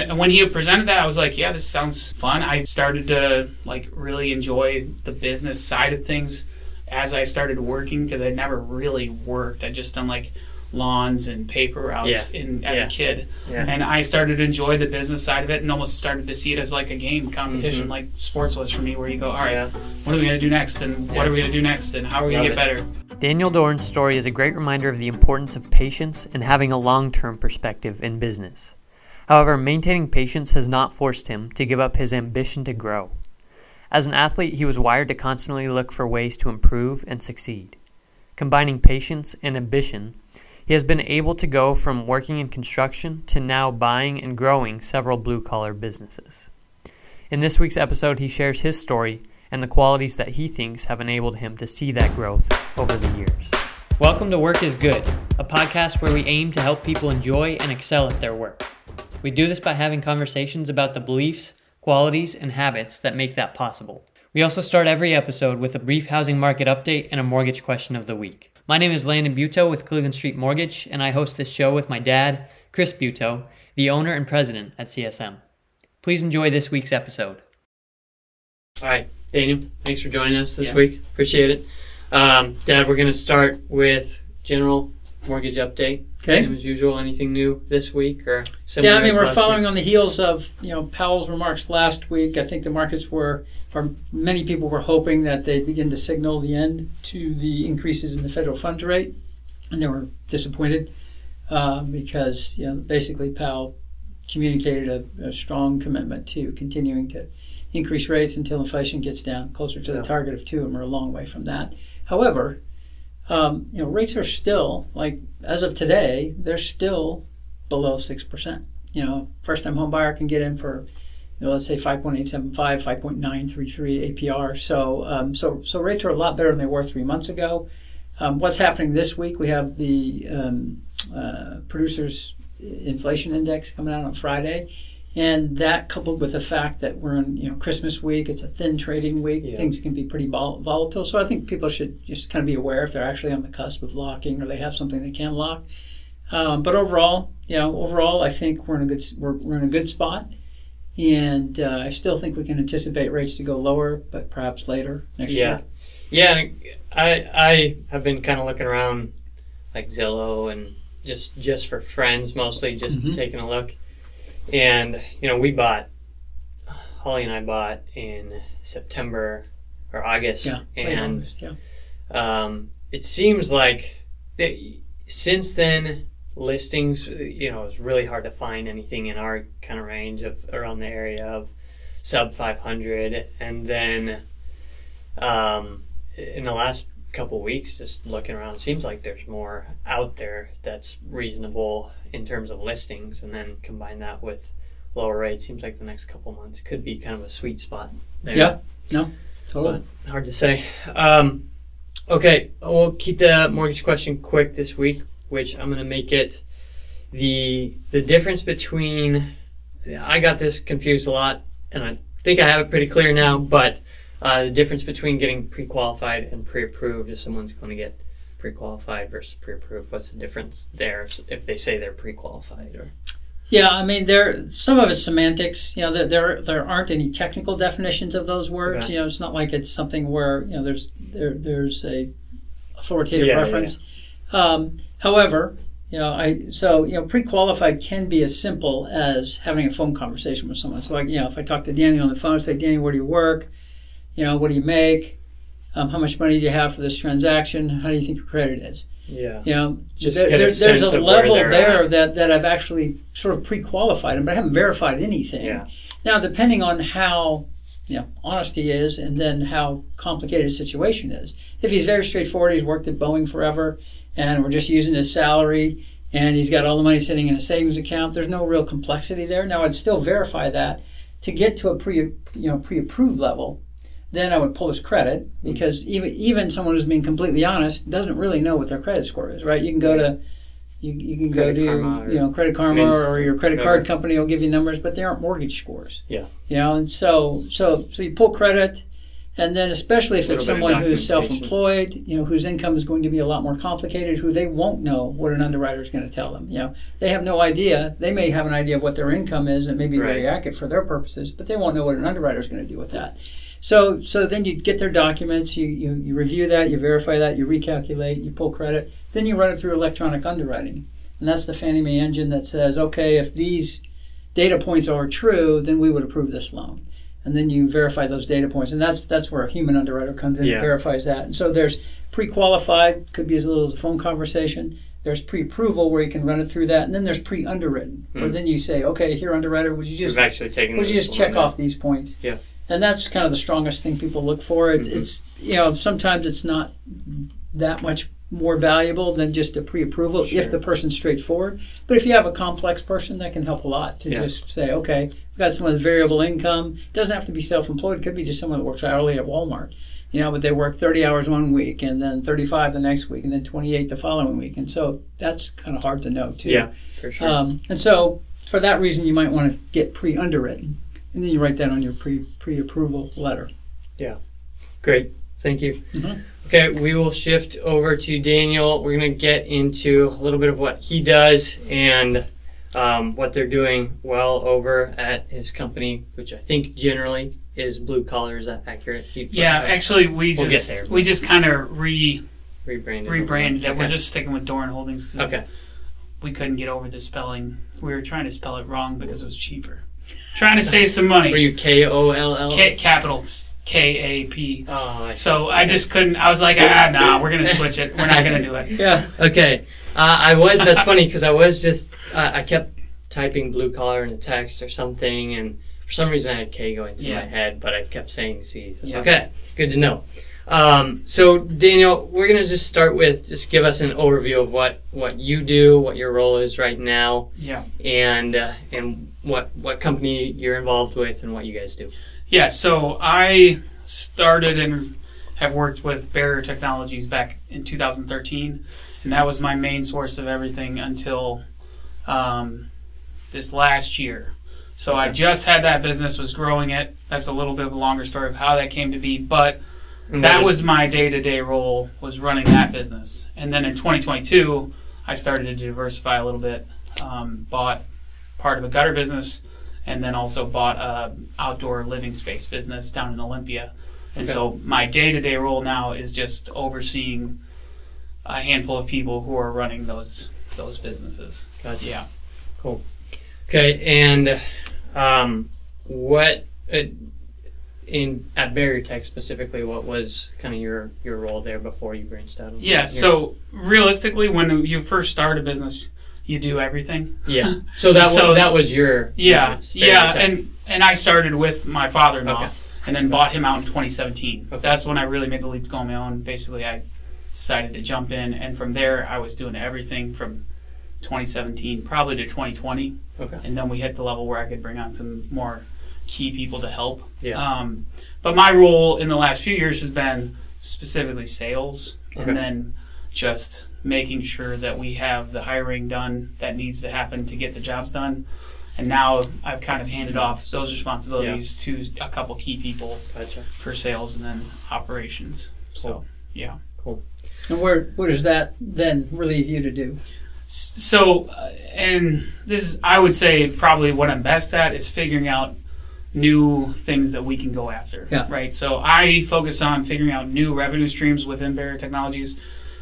and when he presented that, I was like, yeah, this sounds fun. I started to like really enjoy the business side of things as I started working because I never really worked. I just done like lawns and paper routes Yeah. in as Yeah. a kid, Yeah. and I started to enjoy the business side of it and almost started to see it as like a game competition, Mhm. like sports was for me, where you go, all right, Yeah. what are we gonna do next, and Yeah. what are we gonna do next, and how are we gonna Love get it. better. Daniel Doran's story is a great reminder of the importance of patience and having a long term perspective in business. However, maintaining patience has not forced him to give up his ambition to grow. As an athlete, he was wired to constantly look for ways to improve and succeed. Combining patience and ambition, he has been able to go from working in construction to now buying and growing several blue collar businesses. In this week's episode, he shares his story and the qualities that he thinks have enabled him to see that growth over the years. Welcome to Work is Good, a podcast where we aim to help people enjoy and excel at their work. We do this by having conversations about the beliefs, qualities, and habits that make that possible. We also start every episode with a brief housing market update and a mortgage question of the week. My name is Landon Buto with Cleveland Street Mortgage, and I host this show with my dad, Chris Buto, the owner and president at CSM. Please enjoy this week's episode. All right, Daniel, thanks for joining us this Yeah. week. Appreciate it. Um, Dad, we're going to start with general mortgage update. Okay. Same as usual. Anything new this week or similar? Yeah, I mean, as we're following week? on the heels of you know Powell's remarks last week. I think the markets were, or many people were hoping that they'd begin to signal the end to the increases in the federal funds rate, and they were disappointed um, because you know basically Powell communicated a, a strong commitment to continuing to increase rates until inflation gets down closer to the target of two, and we're a long way from that. However, um, you know rates are still like as of today, they're still below six percent. You know, first time home buyer can get in for, you know, let's say 5.875, 5.933 APR. So, um, so, so rates are a lot better than they were three months ago. Um, what's happening this week? We have the um, uh, producers inflation index coming out on Friday. And that coupled with the fact that we're in, you know, Christmas week, it's a thin trading week, Yeah. things can be pretty vol- volatile. So I think people should just kind of be aware if they're actually on the cusp of locking or they have something they can lock. Um, but overall, you know, overall, I think we're in a good we're, we're in a good spot, and uh, I still think we can anticipate rates to go lower, but perhaps later next Yeah. year. Yeah, I I have been kind of looking around like Zillow and just just for friends mostly, just Mhm. taking a look. And you know, we bought Holly and I bought in September or August, Yeah, and August, yeah. um, it seems like since then listings you know it's really hard to find anything in our kind of range of around the area of sub 500 and then um, in the last couple weeks just looking around it seems like there's more out there that's reasonable in terms of listings and then combine that with lower rates seems like the next couple months could be kind of a sweet spot there Yeah, no, totally. but hard to say. Um, okay, we'll keep the mortgage question quick this week, which I'm going to make it the the difference between. I got this confused a lot, and I think I have it pretty clear now. But uh, the difference between getting pre-qualified and pre-approved, if someone's going to get pre-qualified versus pre-approved, what's the difference there if, if they say they're pre-qualified or Yeah, I mean, there some of it's semantics. You know, there there, there aren't any technical definitions of those words. Okay. You know, it's not like it's something where you know there's there there's a authoritative Yeah, yeah, reference. Um, however, you know, I so you know pre-qualified can be as simple as having a phone conversation with someone. So, like, you know, if I talk to Danny on the phone, I say, Danny, where do you work? You know, what do you make? Um, how much money do you have for this transaction? How do you think your credit is? yeah, You know, Just there, get a there's a level there at. that, that I've actually sort of pre-qualified him, but I haven't verified anything. yeah, Now, depending on how you know honest he is, and then how complicated his situation is. If he's very straightforward, he's worked at Boeing forever, and we're just using his salary, and he's got all the money sitting in a savings account. There's no real complexity there. Now, I'd still verify that to get to a pre you know pre-approved level. Then I would pull his credit hmm. because even even someone who's being completely honest doesn't really know what their credit score is, right? You can go to you, you can Credit go to or you know Credit Karma Mint, or your credit whatever. card company will give you numbers, but they aren't mortgage scores. Yeah. You know, and so so so you pull credit, And then, especially if it's Little bit of someone who's self-employed, you know, whose income is going to be a lot more complicated, who they won't know what an underwriter is going to tell them. You know, they have no idea. They may have an idea of what their income is, and it may be very accurate for their purposes, but they won't know what an underwriter is going to do with that. So, so then you get their documents, you, you, you review that, you verify that, you recalculate, you pull credit, then you run it through electronic underwriting. And that's the Fannie Mae engine that says, okay, if these data points are true, then we would approve this loan. And then you verify those data points, and that's that's where a human underwriter comes in Yeah. and verifies that. And so there's pre-qualified, could be as little as a phone conversation. There's pre-approval where you can run it through that, and then there's pre-underwritten, where Hmm. then you say, okay, here underwriter, would you just We've actually taken. would you just check off these points? Yeah. And that's kind of the strongest thing people look for. It's, Mhm. it's you know sometimes it's not that much more valuable than just a pre-approval Sure. if the person's straightforward. But if you have a complex person, that can help a lot to Yeah. just say, okay, we've got someone with variable income. It doesn't have to be self-employed. It could be just someone that works hourly at Walmart. You know, but they work 30 hours one week and then 35 the next week and then 28 the following week. And so that's kind of hard to know too. Yeah, for sure. Um, and so, for that reason, you might want to get pre-underwritten, and then you write that on your pre pre-approval letter. Yeah, great, thank you. Mhm. Okay, we will shift over to Daniel. We're going to get into a little bit of what he does and um, what they're doing well over at his company, which I think generally is blue collar. Is that accurate? He- Yeah, actually, we We'll just there. we just kind of re rebranded. rebranded it. We're just sticking with Doran Holdings because okay. we couldn't get over the spelling. We were trying to spell it wrong because it was cheaper. Trying to save some money. Were you K O L L? K, capital K A P. Oh, I see. So I just couldn't. I was like, ah, nah, we're gonna switch it. We're not gonna do it. Yeah, Okay, uh, I was. That's funny because I was just. Uh, I kept typing blue collar in a text or something, and for some reason I had K going through Yeah. my head, but I kept saying C. So- Yeah. Okay, good to know. Um, so Daniel, we're gonna just start with just give us an overview of what what you do, what your role is right now, Yeah. and uh, and what what company you're involved with, and what you guys do. Yeah. So I started and have worked with Barrier Technologies back in 2013, and that was my main source of everything until um, this last year. So I just had that business, was growing it. That's a little bit of a longer story of how that came to be, but that was my day-to-day role was running that business. And then in 2022 i started to diversify a little bit. Um, bought part of a gutter business and then also bought a outdoor living space business down in olympia. And Okay. so my day-to-day role now is just overseeing a handful of people who are running those those businesses. Gotcha. yeah. Okay, and um, what uh, in at Barrier Tech specifically? What was kind of your your role there before you branched out? yeah so realistically when you first start a business you do everything yeah, so that So- was that was your Yeah, business, yeah, Tech. and and I started with my father-in-law, Okay. and then bought him out in 2017. Okay. That's when I really made the leap to go on my own. Basically, I decided to jump in, and from there, I was doing everything from 2017 probably to 2020, okay, and then we hit the level where I could bring on some more key people to help. yeah, Um, but my role in the last few years has been specifically sales, Okay. and then just making sure that we have the hiring done that needs to happen to get the jobs done. And now I've kind of handed off those responsibilities to a couple key people gotcha. for sales and then operations. So yeah. Cool. And where where does that then relieve you to do? So, uh, and this is, I would say, probably what I'm best at is figuring out new things that we can go after. Yeah. Right. So I focus on figuring out new revenue streams within Barrier Technologies.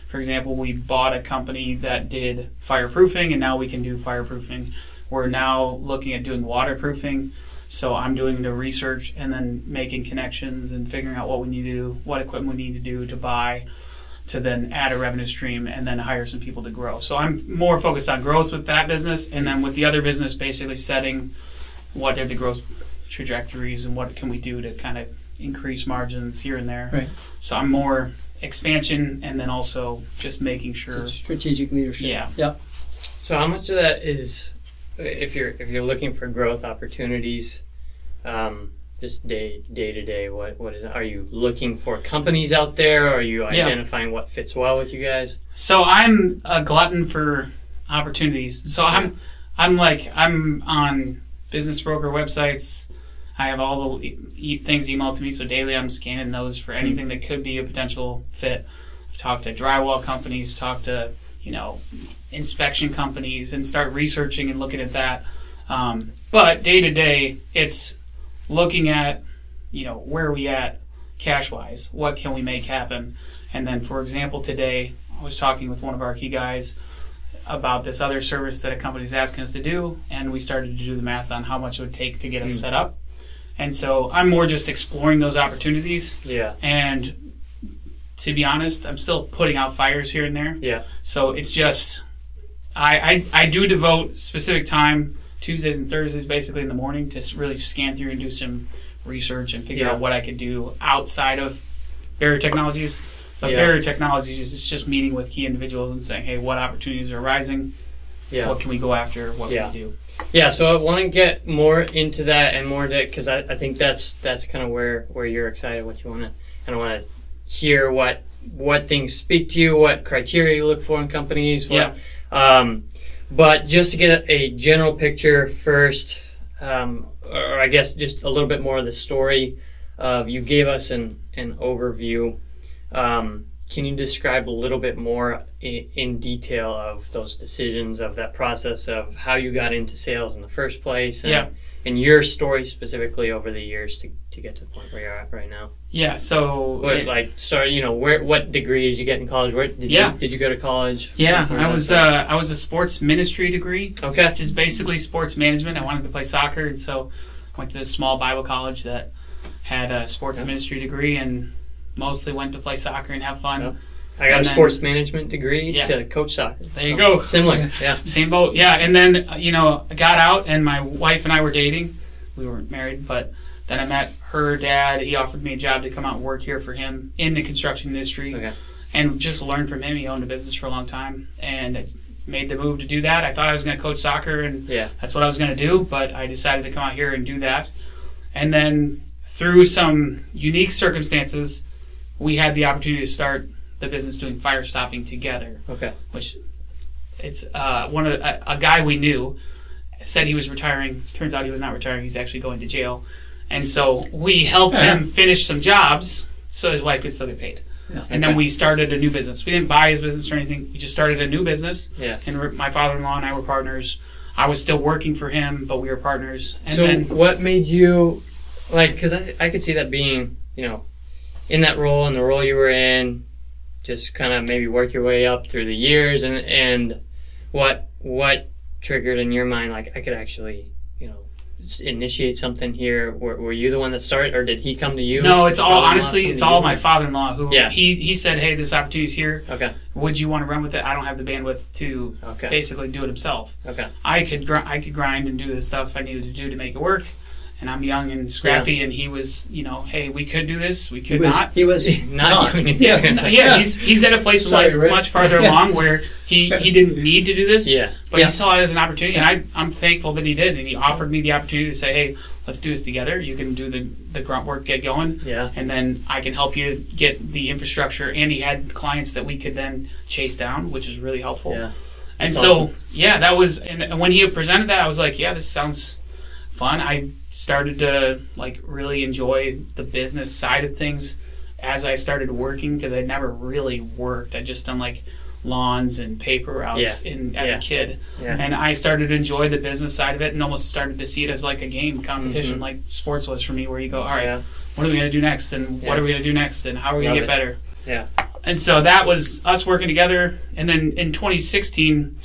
For example, we bought a company that did fireproofing, and now we can do fireproofing. We're now looking at doing waterproofing. So I'm doing the research and then making connections and figuring out what we need to do, what equipment we need to do to buy, to then add a revenue stream and then hire some people to grow. So I'm more focused on growth with that business, and then with the other business, basically setting what are the growth trajectories and what can we do to kind of increase margins here and there. Right. So I'm more expansion and then also just making sure. Strategic leadership. Yeah. Yeah. So how much of that is if you're if you're looking for growth opportunities, um, just day day to day, what what is? Are you looking for companies out there? Are you Yeah. identifying what fits well with you guys? So I'm a glutton for opportunities. So I'm I'm like I'm on business broker websites I have all the e- things emailed to me, so daily I'm scanning those for anything that could be a potential fit. I've talked to drywall companies, talked to you know inspection companies, and start researching and looking at that. Um, but day to day, it's looking at you know where are we at cash wise, what can we make happen, and then for example today I was talking with one of our key guys about this other service that a company is asking us to do, and we started to do the math on how much it would take to get us set up. And so I'm more just exploring those opportunities. Yeah. And to be honest, I'm still putting out fires here and there. Yeah. So it's just, I, I, I do devote specific time, Tuesdays and Thursdays, basically in the morning, to really scan through and do some research and figure Yeah. out what I could do outside of Barrier Technologies. But Yeah. Barrier Technologies is just meeting with key individuals and saying, hey, what opportunities are arising? Yeah. What can we go after? What Yeah. can we do? Yeah, so I want to get more into that and more into because I, I think that's that's kind of where where you're excited, what you want to kind of want to hear what what things speak to you, what criteria you look for in companies. What, Um, but just to get a, a general picture first, um, or I guess just a little bit more of the story. Of you gave us an an overview. Um, can you describe a little bit more in, in detail of those decisions, of that process, of how you got into sales in the first place, and, Yeah. and your story specifically over the years to, to get to the point where you're at right now? Yeah, so What, it- like, start, you know, where, what degree did you get in college? Where did Yeah. you did you go to college? yeah, I was uh, I was a sports ministry degree, okay. which is basically sports management. I wanted to play soccer, and so I went to this small Bible college that had a sports Yeah. ministry degree, and mostly went to play soccer and have fun. Yeah. I got And a then- sports management degree Yeah. to coach soccer. There you So, go. Similar, yeah. Same boat, yeah. And then uh, you know, I got out, and my wife and I were dating. We weren't married, but then I met her dad. He offered me a job to come out and work here for him in the construction industry, Okay. and just learn from him. He owned a business for a long time, and I made the move to do that. I thought I was going to coach soccer, and Yeah. that's what I was going to do. But I decided to come out here and do that. And then through some unique circumstances, we had the opportunity to start the business doing fire stopping together Okay. which it's uh, one of a, a guy we knew said he was retiring. Turns out he was not retiring. He's actually going to jail, and so we helped him finish some jobs so his wife could still get paid. Yeah. And then we started a new business. We didn't buy his business or anything. We just started a new business. Yeah. And re- my father-in-law and I were partners. I was still working for him, but we were partners. And so then what made you like because I, I could see that being you know in that role and the role you were in just kind of maybe work your way up through the years and and what what triggered in your mind like i could actually you know initiate something here were, were you the one that started or did he come to you no, it's all honestly, it's all my father-in-law who Yeah. he he said, "Hey, this opportunity's here. okay Would you want to run with it? I don't have the bandwidth to okay basically do it himself." okay I could gr- I could grind and do the stuff I needed to do to make it work. And I'm young and scrappy, and he was, you know, hey, we could do this, we He could was, not. he was not, not. young Yeah. yeah, he's he's at a place in life Rick. much farther Yeah. along where he, he didn't need to do this, yeah but Yeah. he saw it as an opportunity, and I I'm thankful that he did, and he offered me the opportunity to say, hey, let's do this together. You can do the the grunt work, get going, yeah and then I can help you get the infrastructure. And he had clients that we could then chase down, which is really helpful. yeah And That's so, awesome. yeah, that was, and when he presented that, I was like, yeah, this sounds fun. I started to like really enjoy the business side of things as I started working because I'd never really worked. I just done like lawns and paper routes in as Yeah. a kid, yeah and I started to enjoy the business side of it and almost started to see it as like a game competition, Mhm. like sports was for me, where you go, all right, yeah what are we gonna do next, and Yeah. what are we gonna do next, and how are we gonna Love get it. better. yeah And so that was us working together. And then in 2016,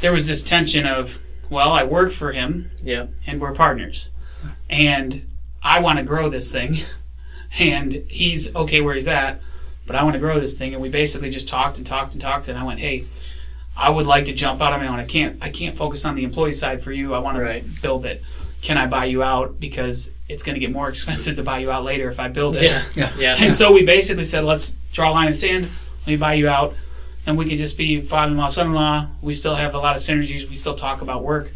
there was this tension of, well, I work for him yeah and we're partners. And I want to grow this thing. And he's okay where he's at, but I want to grow this thing. And we basically just talked and talked and talked. And I went, hey, I would like to jump out on my own. I can't. I can't focus on the employee side for you. I want to build it. Can I buy you out? Because it's going to get more expensive to buy you out later if I build it. yeah Yeah. yeah And so we basically said, let's draw a line in the sand. Let me buy you out. And we can just be father in law, son in law. We still have a lot of synergies. We still talk about work,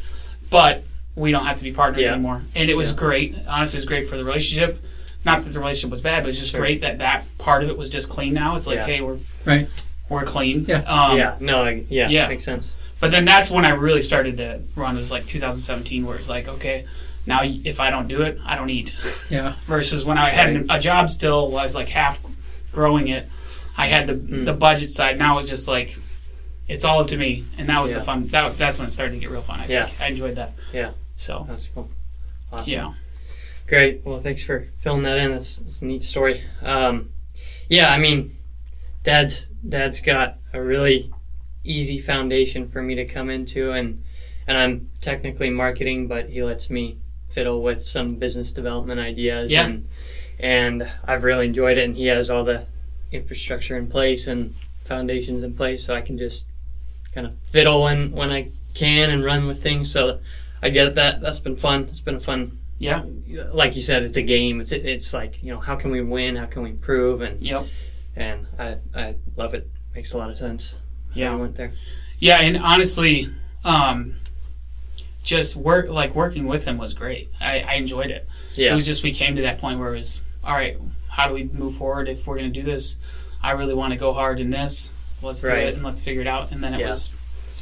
but we don't have to be partners Yeah. anymore. And it was Yeah. great. Honestly, it was great for the relationship. Not that the relationship was bad, but it's just Sure. great that that part of it was just clean now. It's like, Yeah. hey, we're Right. we're clean. Yeah. Um, yeah no I, yeah yeah. makes sense But then that's when I really started to run. It was like 2017, where it's like, okay, Now, if I don't do it, I don't eat. Yeah. Versus when I had Right. a job still, I was like half growing it. I had the Mm. the budget side. Now it's just like it's all up to me, and that was Yeah. the fun. That that's when it started to get real fun. I Yeah. think I enjoyed that. Yeah. So That's cool. Awesome. yeah, Great. Well, thanks for filling that in. That's, that's a neat story. Um, yeah, I mean, dad's dad's got a really easy foundation for me to come into, and and I'm technically marketing, but he lets me fiddle with some business development ideas. Yeah. And, and I've really enjoyed it, and he has all the infrastructure in place and foundations in place, so I can just kind of fiddle when when I can and run with things. So I get that. That's been fun. It's been a fun yeah, like you said, it's a game. It's it's like you know, how can we win? How can we improve? And yep, and I I love it. Makes a lot of sense. Yeah. I went there. yeah. And honestly, um, just work like working with him was great. I, I enjoyed it. Yeah. It was just we came to that point where it was all right. How do we move forward if we're going to do this? I really want to go hard in this. Let's do Right. it and let's figure it out. And then it Yeah. was,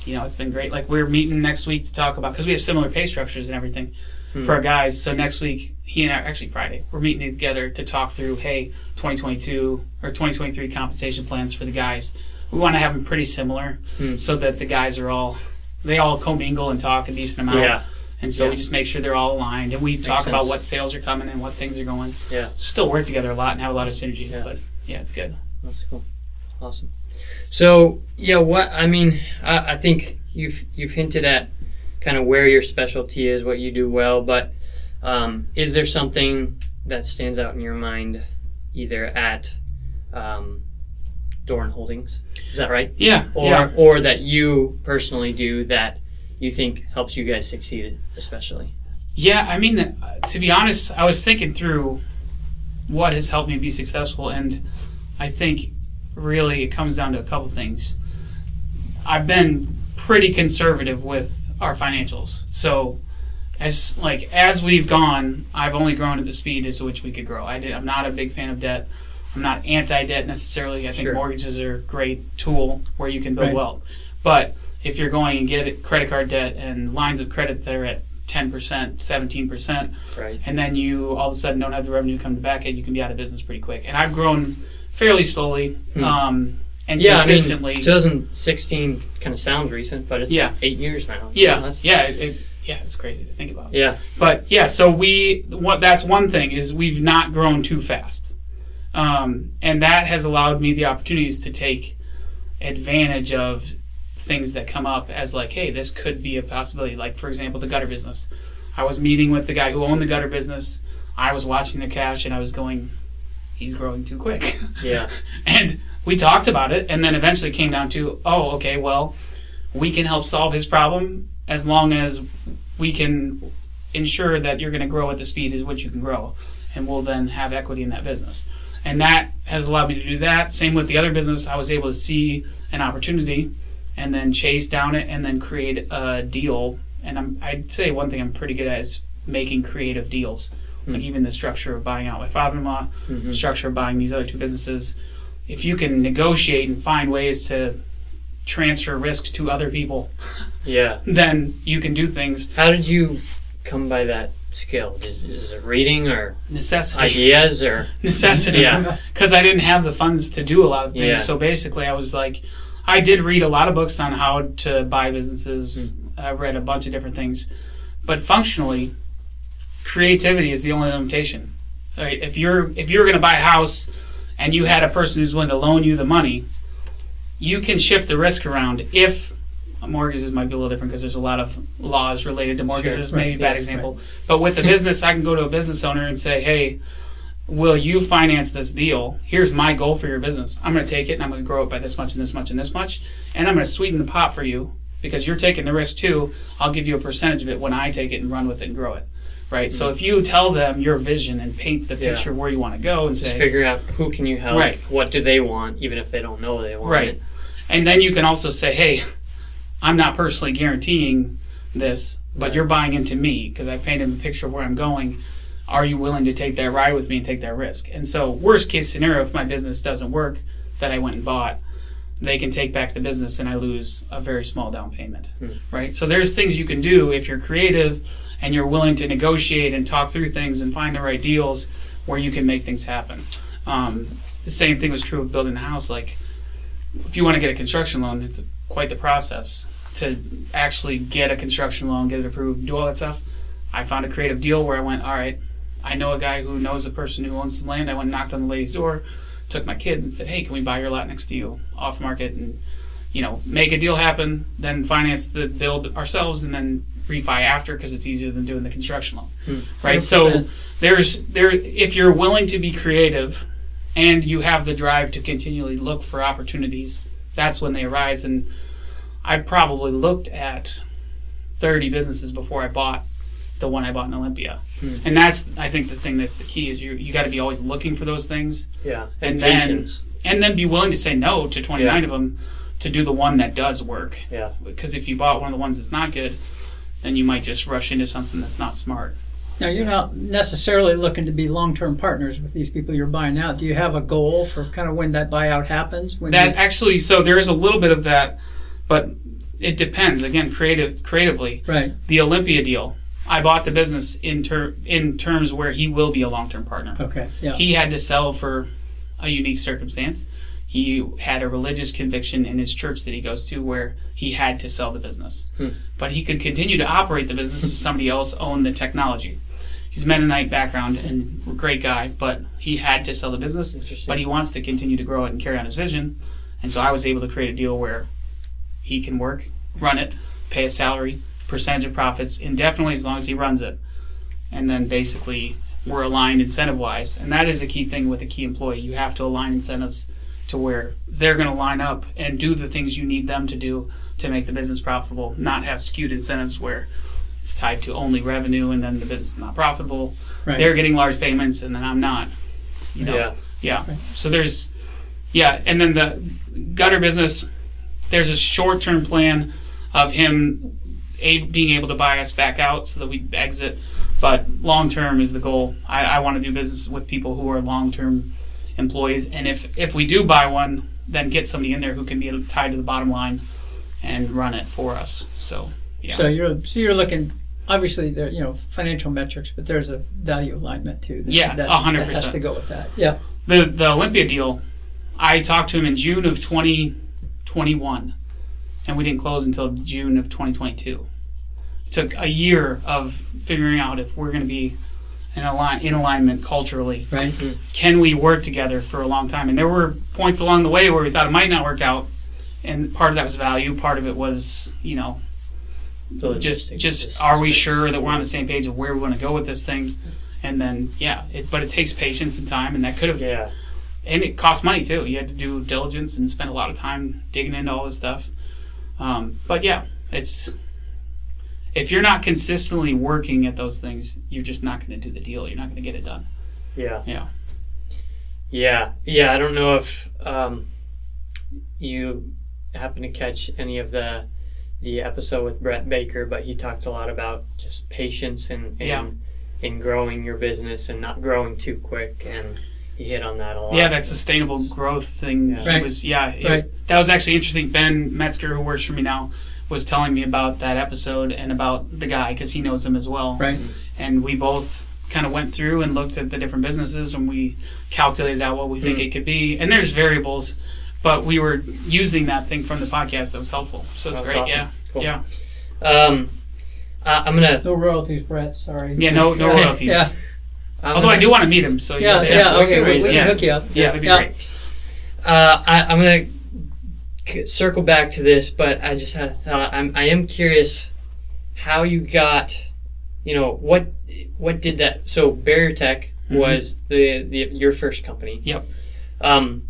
you know, it's been great. Like we're meeting next week to talk about because we have similar pay structures and everything Hmm. for our guys. So next week, he and I actually Friday, we're meeting together to talk through hey, 2022 or 2023 compensation plans for the guys. We want to have them pretty similar Hmm. so that the guys are all they all commingle and talk a decent amount. yeah, And so Yeah. we just make sure they're all aligned, and we talk about what sales are coming and what things are going. Yeah. Still work together a lot and have a lot of synergies, Yeah. but yeah, it's good. that's cool. Awesome. So yeah, what I mean, I, I think you've you've hinted at kind of where your specialty is, what you do well, but um, is there something that stands out in your mind, either at um, Doran Holdings? Is that right? Yeah, or yeah. or that you personally do that you think helps you guys succeed especially Yeah, I mean, uh, to be honest, I was thinking through what has helped me be successful, and I think really it comes down to a couple things. I've been pretty conservative with our financials, so as like as we've gone, I've only grown at the speed as which we could grow. I did, I'm not a big fan of debt. I'm not anti-debt necessarily. I think Sure. mortgages are a great tool where you can build Right. wealth, but if you're going and get credit card debt and lines of credit that are at 10%, 17%, right and then you all of a sudden don't have the revenue to come back it, you can be out of business pretty quick. And I've grown fairly slowly Hmm. um, and yeah consistently. i mean 2016 kind of sounds recent but it's Yeah. eight years now yeah, That's- yeah, it, it, yeah, it's crazy to think about. yeah But yeah, so we what that's one thing is we've not grown too fast, um, and that has allowed me the opportunities to take advantage of things that come up as like, hey, this could be a possibility. Like for example, the gutter business. I was meeting with the guy who owned the gutter business. I was watching the cash, and I was going, he's growing too quick. yeah and we talked about it, and then eventually came down to, oh, okay, well, we can help solve his problem as long as we can ensure that you're going to grow at the speed at which you can grow, and we'll then have equity in that business. And that has allowed me to do that. Same with the other business, I was able to see an opportunity and then chase down it and then create a deal. And I'm, I'd say one thing I'm pretty good at is making creative deals. Like even the structure of buying out my father-in-law, Mhm. structure of buying these other two businesses. If you can negotiate and find ways to transfer risk to other people, yeah then you can do things. how did you come by that skill is, is it reading or Necessity. ideas or necessity Yeah. because I didn't have the funds to do a lot of things. Yeah. So basically, I was like, I did read a lot of books on how to buy businesses. Hmm. I read a bunch of different things, but functionally, creativity is the only limitation. Right? If you're if you're going to buy a house and you had a person who's willing to loan you the money, you can shift the risk around. If mortgages might be a little different because there's a lot of laws related to mortgages. Sure. maybe a bad Yes, example, but with the business, I can go to a business owner and say, "Hey, will you finance this deal? Here's my goal for your business. I'm going to take it and I'm going to grow it by this much and this much and this much, and I'm going to sweeten the pot for you because you're taking the risk too. I'll give you a percentage of it when I take it and run with it and grow it." Right. So if you tell them your vision and paint the Mm-hmm. Yeah. picture of where you want to go and just say, figure out who can you help Right. what do they want even if they don't know they want Right. it And then you can also say, hey, I'm not personally guaranteeing this, but Right. you're buying into me because I painted a picture of where I'm going. Are you willing to take that ride with me and take that risk? And so, worst case scenario, if my business doesn't work that I went and bought, they can take back the business and I lose a very small down payment. Hmm. Right? So there's things you can do if you're creative and you're willing to negotiate and talk through things and find the right deals where you can make things happen. Um, the same thing was true of building a house. Like, if you want to get a construction loan, it's quite the process to actually get a construction loan, get it approved, do all that stuff. I found a creative deal where I went, all right, I know a guy who knows a person who owns some land. I went and knocked on the lady's door, took my kids and said, hey, can we buy your lot next to you off market and, you know, make a deal happen, then finance the build ourselves and then refi after because it's easier than doing the construction loan. Hmm. Right? So 100%. there's there if you're willing to be creative and you have the drive to continually look for opportunities, that's when they arise and I probably looked at 30 businesses before I bought the one I bought in Olympia. Hmm. And that's I think the thing that's the key is you you got to be always looking for those things Yeah. and, And, then and then be willing to say no to 29 Yeah. of them to do the one that does work. Yeah. Because if you bought one of the ones that's not good, then you might just rush into something that's not smart. Now, you're not necessarily looking to be long-term partners with these people you're buying out. Do you have a goal for kind of when that buyout happens? When That you, actually, so there is a little bit of that, but it depends. Again, creative, creatively, right. the Olympia deal. I bought the business in ter- in terms where he will be a long term partner. Okay. Yeah. He had to sell for a unique circumstance. He had a religious conviction in his church that he goes to where he had to sell the business. Hmm. But he could continue to operate the business if somebody else owned the technology. He's Mennonite background and great guy, but he had to sell the business. But he wants to continue to grow it and carry on his vision. And so I was able to create a deal where he can work, run it, pay a salary, percentage of profits indefinitely as long as he runs it. And then basically we're aligned incentive wise. And that is a key thing with a key employee. You have to align incentives to where they're going to line up and do the things you need them to do to make the business profitable, not have skewed incentives where it's tied to only revenue and then the business is not profitable. Right. They're getting large payments and then I'm not. You know. Yeah. Yeah. So there's, yeah, and then the gutter business. There's a short-term plan of him a, being able to buy us back out so that we exit, but long-term is the goal. I, I want to do business with people who are long-term employees, and if if we do buy one, then get somebody in there who can be tied to the bottom line and run it for us. So yeah. So you're so you're looking. Obviously, there you know financial metrics, but there's a value alignment too. that- Yes, 100%. that has to go with that. Yeah. the the Olympia deal, I talked to him in June of 2021, and we didn't close until June of 2022. It took a year of figuring out if we're going to be in, align, in alignment culturally. Right. Can we work together for a long time? And there were points along the way where we thought it might not work out, and part of that was value. Part of it was, you know, The just just are we sure that we're on the same page of where we want to go with this thing? And then yeah, it, but it takes patience and time, and that could have Yeah. and it cost money too. You had to do diligence and spend a lot of time digging into all this stuff. Um, but yeah, it's if you're not consistently working at those things, you're just not going to do the deal. You're not going to get it done. Yeah. Yeah. Yeah. Yeah. I don't know if um, you happen to catch any of the the episode with Brett Baker, but he talked a lot about just patience and, and Yeah. in growing your business and not growing too quick and he hit on that a lot. Yeah, that sustainable growth thing. Yeah. He Right. was yeah. it- That was actually interesting. Ben Metzger, who works for me now, was telling me about that episode and about the guy because he knows him as well. Right. and we both kind of went through and looked at the different businesses and we calculated out what we think Mm. it could be and there's variables but we were using that thing from the podcast that was helpful so it's great awesome. yeah Cool. yeah Um, uh, I'm gonna. No royalties, Brett. Sorry. yeah no no royalties Yeah. I'm although gonna, i do want to meet him so Yeah. yes, Yeah. okay. We, raise we can Yeah. hook you up. yeah that'd be Yeah. great Uh, I, I'm gonna c- circle back to this, but I just had a thought. I'm, I am curious how you got, you know, what what did that? So Barrier Tech Mhm. was the, the your first company. Yep. Um,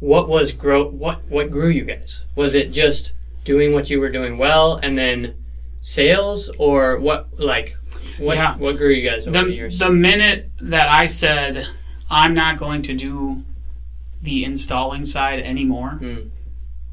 what was grow? What what grew you guys? Was it just doing what you were doing well, and then sales, or what? Like, what Yeah. what grew you guys over the, the, years? the minute that i said i'm not going to do the installing side anymore Hmm.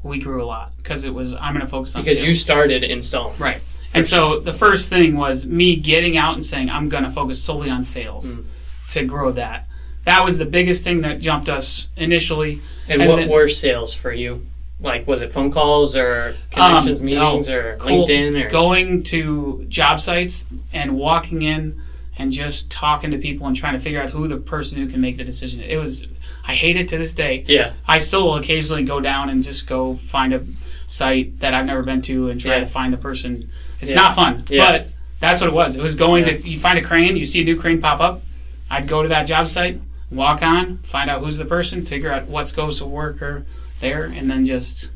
We grew a lot because it was i'm going to focus on because sales. you started installing. Right. And so the first thing was me getting out and saying, I'm going to focus solely on sales Mm. to grow that. That was the biggest thing that jumped us initially. And, And what then- were sales for you? like was it phone calls or connections Um, meetings no. or. LinkedIn or going to job sites and walking in and just talking to people and trying to figure out who the person who can make the decision. It was I hate it to this day. yeah I still will occasionally go down and just go find a site that I've never been to and try Yeah. to find the person. It's Yeah. not fun, Yeah. but that's what it was. It was going to you find a crane, you see a new crane pop up. I'd go to that job site, walk on, find out who's the person, figure out what scopes of work are there, and then just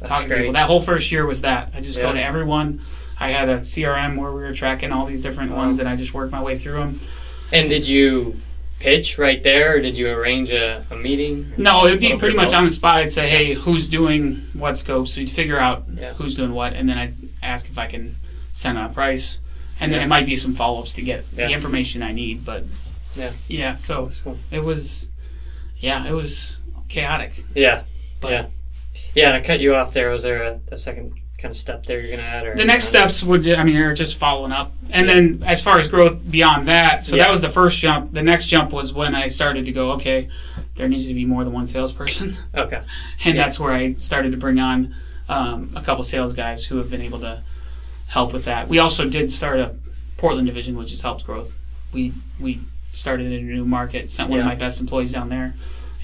that's talk to great people. That whole first year was that. I just go to everyone. I had a CRM where we were tracking all these different Wow. ones, and I just worked my way through them. and did you pitch right there or did you arrange a, a meeting No, it'd be pretty much on the spot. I'd say, hey, who's doing what scopes? We'd figure out Yeah. who's doing what, and then I'd ask if I can send out a price. And then it might be some follow ups to get Yeah. the information I need. But Yeah. yeah, so cool. it was, yeah, it was chaotic. yeah But yeah yeah and I cut you off there was there a, a second kind of step there you're gonna add or the next steps would, I mean, are just following up. And then as far as growth beyond that, so Yeah. that was the first jump. The next jump was when I started to go, okay, there needs to be more than one salesperson. okay and Yeah. that's where I started to bring on um, a couple sales guys who have been able to help with that. We also did start a Portland division, which has helped growth. We we started in a new market, sent one of my best employees down there,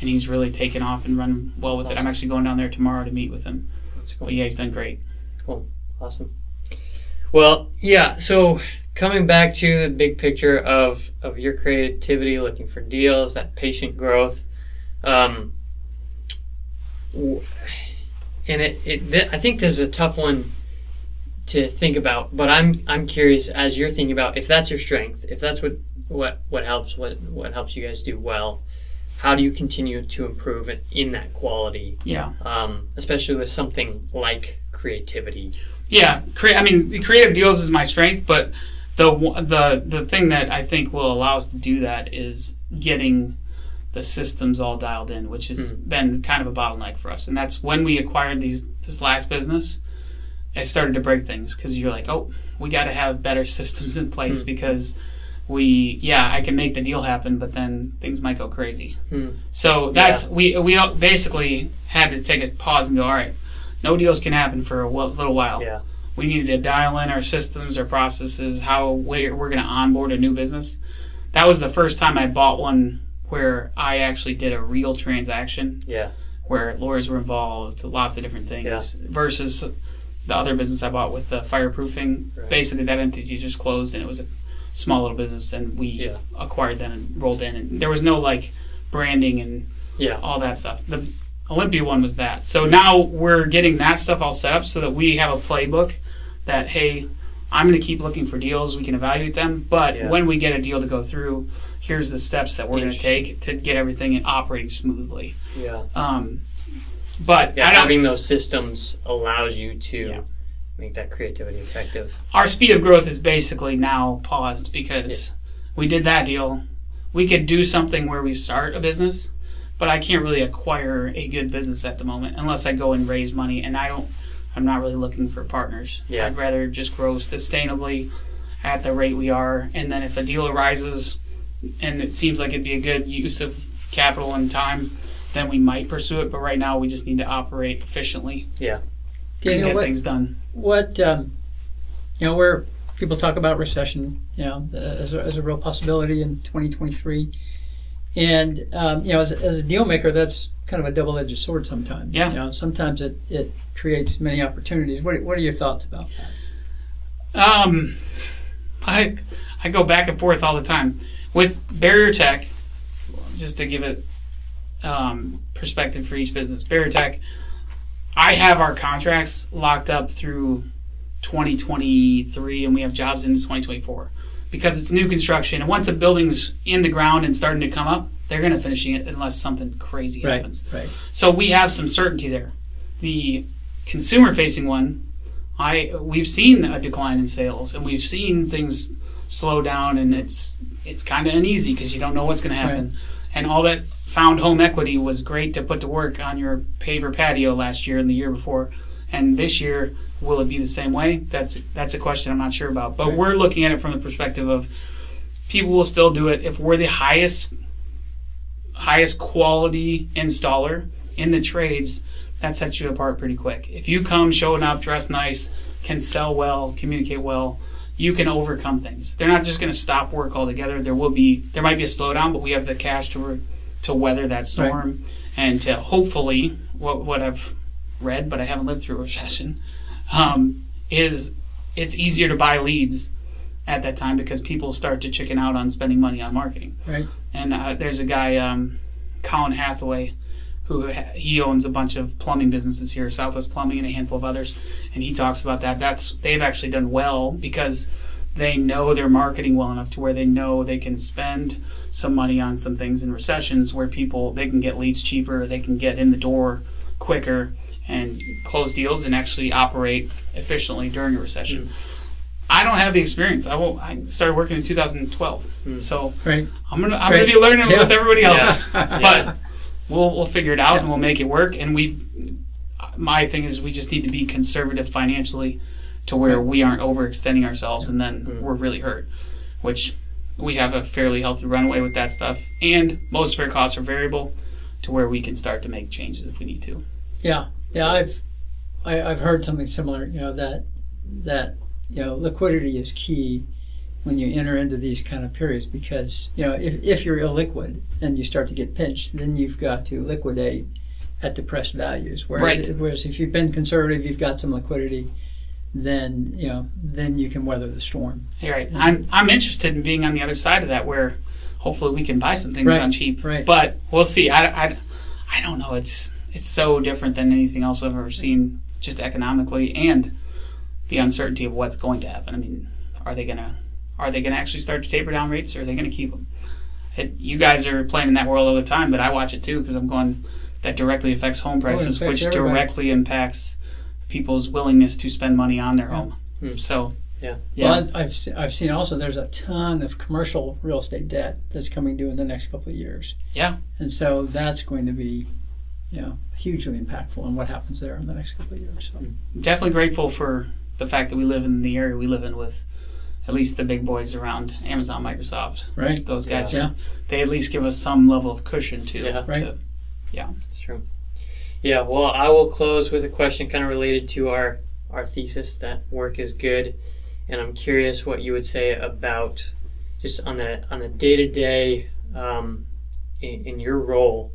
and he's really taken off and run well with That's it. I'm actually going down there tomorrow to meet with him. that's cool But yeah, he's done great. Awesome. Well, yeah. So coming back to the big picture of of your creativity, looking for deals, that patient growth, um, and it, it th- I think this is a tough one to think about. But I'm I'm curious as you're thinking about if that's your strength, if that's what what what helps what what helps you guys do well. How do you continue to improve in, in that quality, Yeah, um, especially with something like creativity? yeah. Crea- I mean, creative deals is my strength, but the the the thing that I think will allow us to do that is getting the systems all dialed in, which has been kind of a bottleneck for us. And that's when we acquired these this last business, it started to break things because you're like, oh, we got to have better systems in place Hmm. because we, yeah, I can make the deal happen, but then things might go crazy. Hmm. So that's we we basically had to take a pause and go, all right, no deals can happen for a little while Yeah. we needed to dial in our systems, our processes, how we're, we're going to onboard a new business. That was the first time I bought one where I actually did a real transaction Yeah. where lawyers were involved, lots of different things, yeah. versus the other business I bought with the fireproofing. Right. Basically, that entity just closed and it was a small little business, and we Yeah. acquired them and rolled in. And there was no like branding and Yeah. all that stuff. The Olympia one was that. So now we're getting that stuff all set up so that we have a playbook that hey, I'm going to keep looking for deals. We can evaluate them, but Yeah. when we get a deal to go through, here's the steps that we're going to take to get everything operating smoothly. Yeah. Um, but Yeah. Having those systems allows you to. Make that creativity effective. our speed of growth is basically now paused because we did that deal. We could do something where we start a business, but I can't really acquire a good business at the moment unless I go and raise money. And I don't. I'm not really looking for partners. Yeah. I'd rather just grow sustainably at the rate we are, and then if a deal arises, and it seems like it'd be a good use of capital and time, then we might pursue it. But right now, we just need to operate efficiently Yeah. to Daniel, get what, things done. What um, you know, where people talk about recession, you know, as a, as a real possibility in 2023, and um, you know, as, a- as a deal maker, that's kind of a double-edged sword sometimes. Yeah. You know, sometimes it, it creates many opportunities. What what are your thoughts about that? Um, I I go back and forth all the time with Barrier Tech. Just to give it um, perspective for each business, Barrier Tech. I have our contracts locked up through 2023, and we have jobs into 2024 because it's new construction. And once a building's in the ground and starting to come up, they're going to finish it unless something crazy happens. Right. So we have some certainty there. The consumer facing one, I we've seen a decline in sales and we've seen things slow down and it's it's kind of uneasy because you don't know what's going to happen. And all that found home equity was great to put to work on your paver patio last year and the year before. And this year, will it be the same way? That's that's a question I'm not sure about. But we're looking at it from the perspective of people will still do it if we're the highest highest quality installer in the trades that sets you apart pretty quick. If you come showing up, dressed nice, can sell well, communicate well, you can overcome things. They're not just going to stop work altogether. There will be there might be a slowdown, but we have the cash to to weather that storm and to hopefully what what I've read, but I haven't lived through a recession, um, is it's easier to buy leads at that time because people start to chicken out on spending money on marketing. Right. And uh, there's a guy, um, Colin Hathaway, who ha- he owns a bunch of plumbing businesses here, Southwest Plumbing, and a handful of others. And he talks about that. That's they've actually done well because they know their marketing well enough to where they know they can spend some money on some things in recessions where people they can get leads cheaper, they can get in the door quicker and close deals and actually operate efficiently during a recession. Hmm. I don't have the experience. I will. I started working in 2012, hmm. so Right. I'm gonna I'm Right. gonna be learning Yeah. with everybody else. Yeah. But we'll we'll figure it out and we'll make it work. And we, my thing is, we just need to be conservative financially, to where we aren't overextending ourselves and then Mm. we're really hurt. Which we have a fairly healthy runway with that stuff, and most of our costs are variable, to where we can start to make changes if we need to. Yeah, yeah, I've I, I've heard something similar. You know that that you know liquidity is key when you enter into these kind of periods because you know if if you're illiquid and you start to get pinched, then you've got to liquidate at depressed values. Whereas Right. whereas if you've been conservative, you've got some liquidity, then you know then you can weather the storm. You're right. I'm I'm interested in being on the other side of that, where hopefully we can buy some things Right, on cheap. right. But we'll see. I, I, I don't know. It's it's so different than anything else I've ever seen, just economically and the uncertainty of what's going to happen. I mean, are they gonna are they gonna actually start to taper down rates, or are they gonna keep them? It, you guys are playing in that world all the time, but I watch it too because I'm going. That directly affects home oh, prices, affects which everybody. directly impacts people's willingness to spend money on their home. Hmm. So, Yeah. yeah. Well, I've, I've seen also there's a ton of commercial real estate debt that's coming due in the next couple of years. Yeah. And so that's going to be, you know, hugely impactful on what happens there in the next couple of years. So. I'm definitely grateful for the fact that we live in the area we live in with at least the big boys around Amazon, Microsoft. Right. Those guys, Yeah. are, they at least give us some level of cushion too. Yeah. Right. to- That's true. Yeah, well, I will close with a question kind of related to our our thesis that work is good, and I'm curious what you would say about just on the on the day to day in in your role.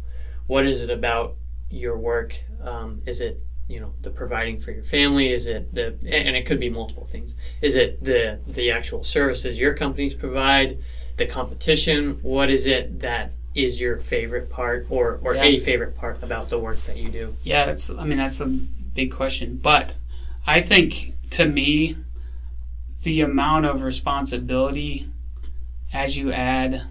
What is it about your work? Um, is it you know the providing for your family? Is it the and it could be multiple things. Is it the the actual services your companies provide? The competition. What is it that is your favorite part or, or Yeah. a favorite part about the work that you do? Yeah, that's. I mean, that's a big question, but I think to me, the amount of responsibility as you add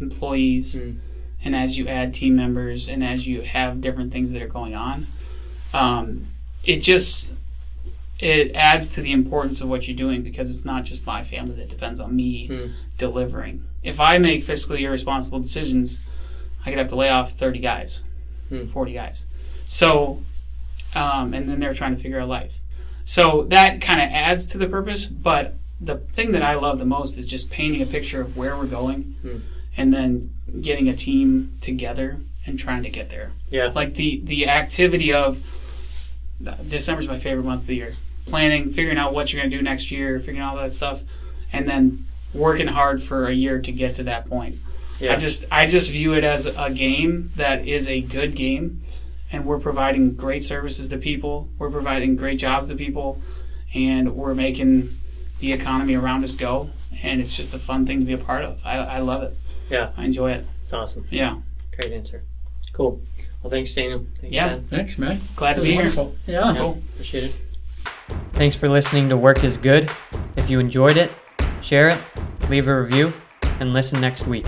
employees Mm. and as you add team members and as you have different things that are going on, um, it just it adds to the importance of what you're doing because it's not just my family that depends on me Mm. delivering. If I make fiscally irresponsible decisions, I could have to lay off 30 guys, Hmm. 40 guys. So, um, and then they're trying to figure out life. So that kind of adds to the purpose. But the thing that I love the most is just painting a picture of where we're going, Hmm. and then getting a team together and trying to get there. Yeah. Like the the activity of December's my favorite month of the year. Planning, figuring out what you're going to do next year, figuring out all that stuff, and then working hard for a year to get to that point. Yeah. I just I just view it as a game that is a good game, and we're providing great services to people. We're providing great jobs to people, and we're making the economy around us go. And it's just a fun thing to be a part of. I, I love it. Yeah. I enjoy it. It's awesome. Yeah, Great answer. Cool. Well, thanks, Daniel. Thanks, Yeah. Dad. Thanks, man. glad to be here. wonderful. Yeah. Yeah, Cool. Appreciate it. Thanks for listening to Work is Good. If you enjoyed it, share it, leave a review, and listen next week.